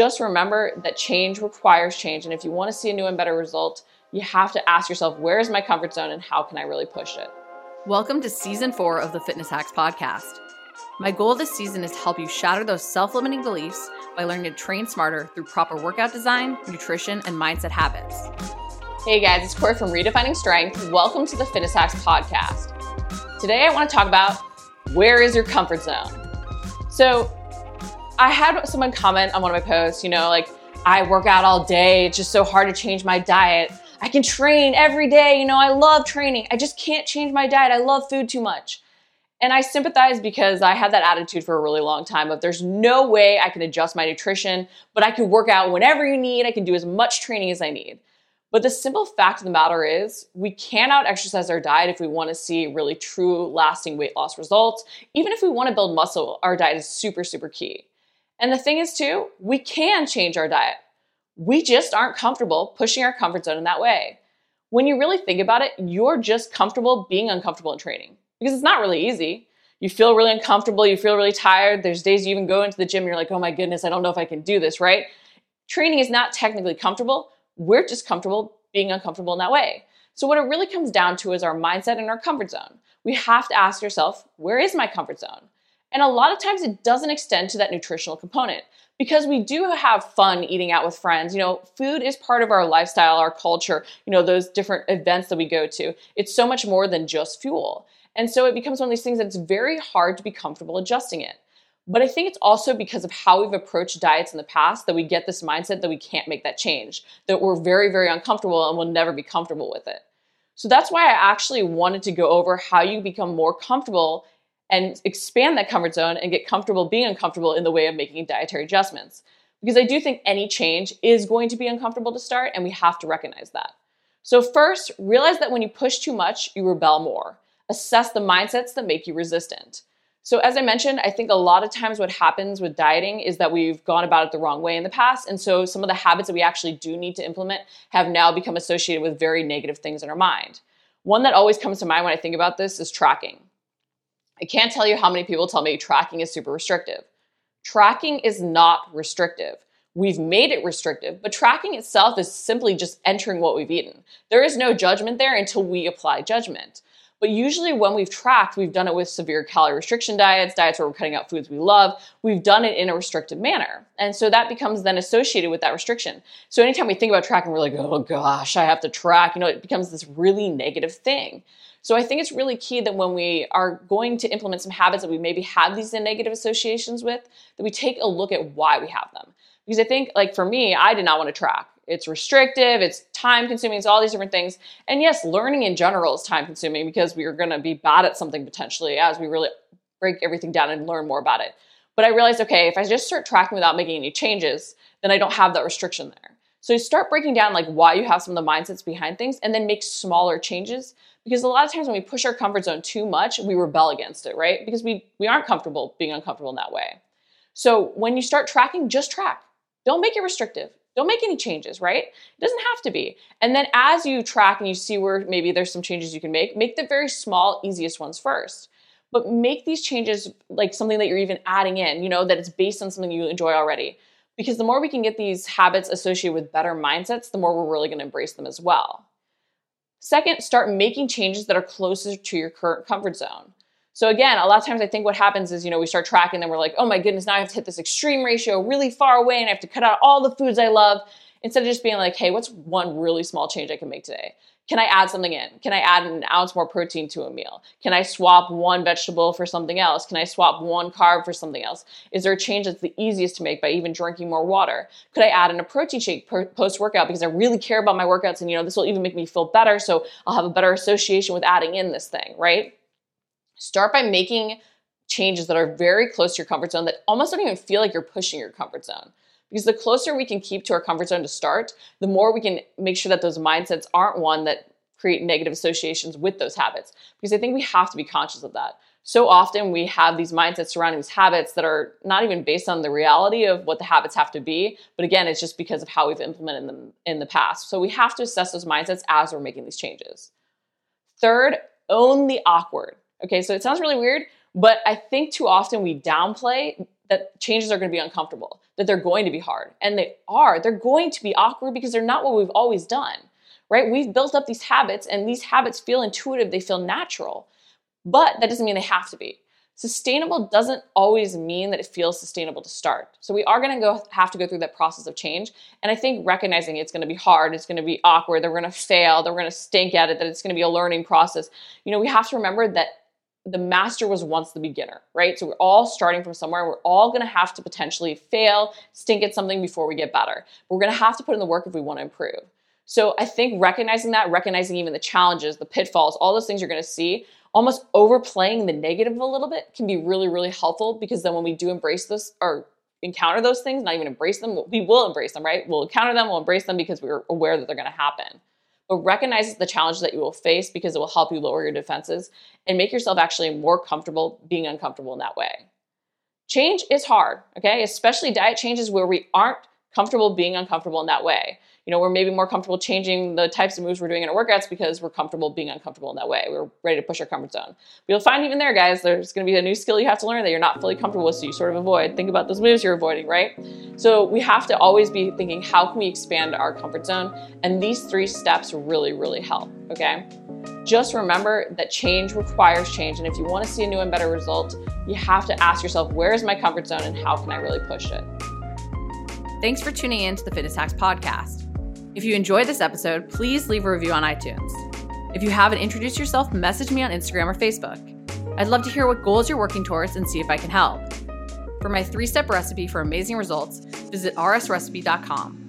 just remember that change requires change. And if you want to see a new and better result, you have to ask yourself, where is my comfort zone and how can I really push it? Welcome to season four of the Fitness Hacks podcast. My goal this season is to help you shatter those self limiting beliefs by learning to train smarter through proper workout design, nutrition, and mindset habits. Hey guys, it's Corey from Redefining Strength. Welcome to the Fitness Hacks podcast. Today I want to talk about where is your comfort zone? So, I had someone comment on one of my posts, you know, like, I work out all day, it's just so hard to change my diet. I can train every day, you know, I love training. I just can't change my diet. I love food too much. And I sympathize because I had that attitude for a really long time of there's no way I can adjust my nutrition, but I can work out whenever you need. I can do as much training as I need. But the simple fact of the matter is, we cannot exercise our diet if we want to see really true, lasting weight loss results. Even if we want to build muscle, our diet is super, super key. And the thing is, too, we can change our diet. We just aren't comfortable pushing our comfort zone in that way. When you really think about it, you're just comfortable being uncomfortable in training because it's not really easy. You feel really uncomfortable, you feel really tired. There's days you even go into the gym and you're like, oh my goodness, I don't know if I can do this, right? Training is not technically comfortable, we're just comfortable being uncomfortable in that way. So, what it really comes down to is our mindset and our comfort zone. We have to ask yourself, where is my comfort zone? And a lot of times it doesn't extend to that nutritional component because we do have fun eating out with friends. You know, food is part of our lifestyle, our culture, you know, those different events that we go to. It's so much more than just fuel. And so it becomes one of these things that it's very hard to be comfortable adjusting it. But I think it's also because of how we've approached diets in the past that we get this mindset that we can't make that change, that we're very, very uncomfortable and we'll never be comfortable with it. So that's why I actually wanted to go over how you become more comfortable and expand that comfort zone and get comfortable being uncomfortable in the way of making dietary adjustments. Because I do think any change is going to be uncomfortable to start, and we have to recognize that. So, first, realize that when you push too much, you rebel more. Assess the mindsets that make you resistant. So, as I mentioned, I think a lot of times what happens with dieting is that we've gone about it the wrong way in the past. And so, some of the habits that we actually do need to implement have now become associated with very negative things in our mind. One that always comes to mind when I think about this is tracking. I can't tell you how many people tell me tracking is super restrictive. Tracking is not restrictive. We've made it restrictive, but tracking itself is simply just entering what we've eaten. There is no judgment there until we apply judgment. But usually, when we've tracked, we've done it with severe calorie restriction diets, diets where we're cutting out foods we love. We've done it in a restrictive manner. And so that becomes then associated with that restriction. So anytime we think about tracking, we're like, oh gosh, I have to track. You know, it becomes this really negative thing. So I think it's really key that when we are going to implement some habits that we maybe have these negative associations with, that we take a look at why we have them. Because I think, like for me, I did not want to track. It's restrictive, it's time consuming, it's all these different things. And yes, learning in general is time consuming because we are going to be bad at something potentially as we really break everything down and learn more about it. But I realized, okay, if I just start tracking without making any changes, then I don't have that restriction there. So you start breaking down like why you have some of the mindsets behind things and then make smaller changes because a lot of times when we push our comfort zone too much, we rebel against it, right? Because we we aren't comfortable being uncomfortable in that way. So when you start tracking, just track. Don't make it restrictive. Don't make any changes, right? It doesn't have to be. And then as you track and you see where maybe there's some changes you can make, make the very small, easiest ones first. But make these changes like something that you're even adding in, you know, that it's based on something you enjoy already. Because the more we can get these habits associated with better mindsets, the more we're really going to embrace them as well. Second, start making changes that are closer to your current comfort zone. So again, a lot of times I think what happens is, you know, we start tracking and we're like, oh my goodness, now I have to hit this extreme ratio really far away and I have to cut out all the foods I love. Instead of just being like, hey, what's one really small change I can make today? Can I add something in? Can I add an ounce more protein to a meal? Can I swap one vegetable for something else? Can I swap one carb for something else? Is there a change that's the easiest to make by even drinking more water? Could I add in a protein shake post workout because I really care about my workouts and you know this will even make me feel better so I'll have a better association with adding in this thing, right? Start by making changes that are very close to your comfort zone that almost don't even feel like you're pushing your comfort zone. Because the closer we can keep to our comfort zone to start, the more we can make sure that those mindsets aren't one that create negative associations with those habits. Because I think we have to be conscious of that. So often we have these mindsets surrounding these habits that are not even based on the reality of what the habits have to be, but again, it's just because of how we've implemented them in the past. So we have to assess those mindsets as we're making these changes. Third, own the awkward. Okay, so it sounds really weird, but I think too often we downplay that changes are going to be uncomfortable, that they're going to be hard. And they are. They're going to be awkward because they're not what we've always done, right? We've built up these habits and these habits feel intuitive, they feel natural, but that doesn't mean they have to be. Sustainable doesn't always mean that it feels sustainable to start. So we are going to go have to go through that process of change. And I think recognizing it's going to be hard, it's going to be awkward, that we're going to fail, that we're going to stink at it, that it's going to be a learning process. You know, we have to remember that the master was once the beginner, right? So we're all starting from somewhere. We're all going to have to potentially fail, stink at something before we get better. But we're going to have to put in the work if we want to improve. So I think recognizing that, recognizing even the challenges, the pitfalls, all those things you're going to see, almost overplaying the negative a little bit can be really, really helpful because then when we do embrace this or encounter those things, not even embrace them, we will embrace them, right? We'll encounter them, we'll embrace them because we're aware that they're going to happen but recognize the challenge that you will face because it will help you lower your defenses and make yourself actually more comfortable being uncomfortable in that way. Change is hard, okay? Especially diet changes where we aren't comfortable being uncomfortable in that way you know, we're maybe more comfortable changing the types of moves we're doing in our workouts because we're comfortable being uncomfortable in that way. We're ready to push our comfort zone. But you'll find even there, guys, there's going to be a new skill you have to learn that you're not fully comfortable with, so you sort of avoid. Think about those moves you're avoiding, right? So we have to always be thinking, how can we expand our comfort zone? And these three steps really, really help, okay? Just remember that change requires change. And if you want to see a new and better result, you have to ask yourself, where is my comfort zone and how can I really push it? Thanks for tuning in to the Fitness Hacks podcast. If you enjoyed this episode, please leave a review on iTunes. If you haven't introduced yourself, message me on Instagram or Facebook. I'd love to hear what goals you're working towards and see if I can help. For my three step recipe for amazing results, visit rsrecipe.com.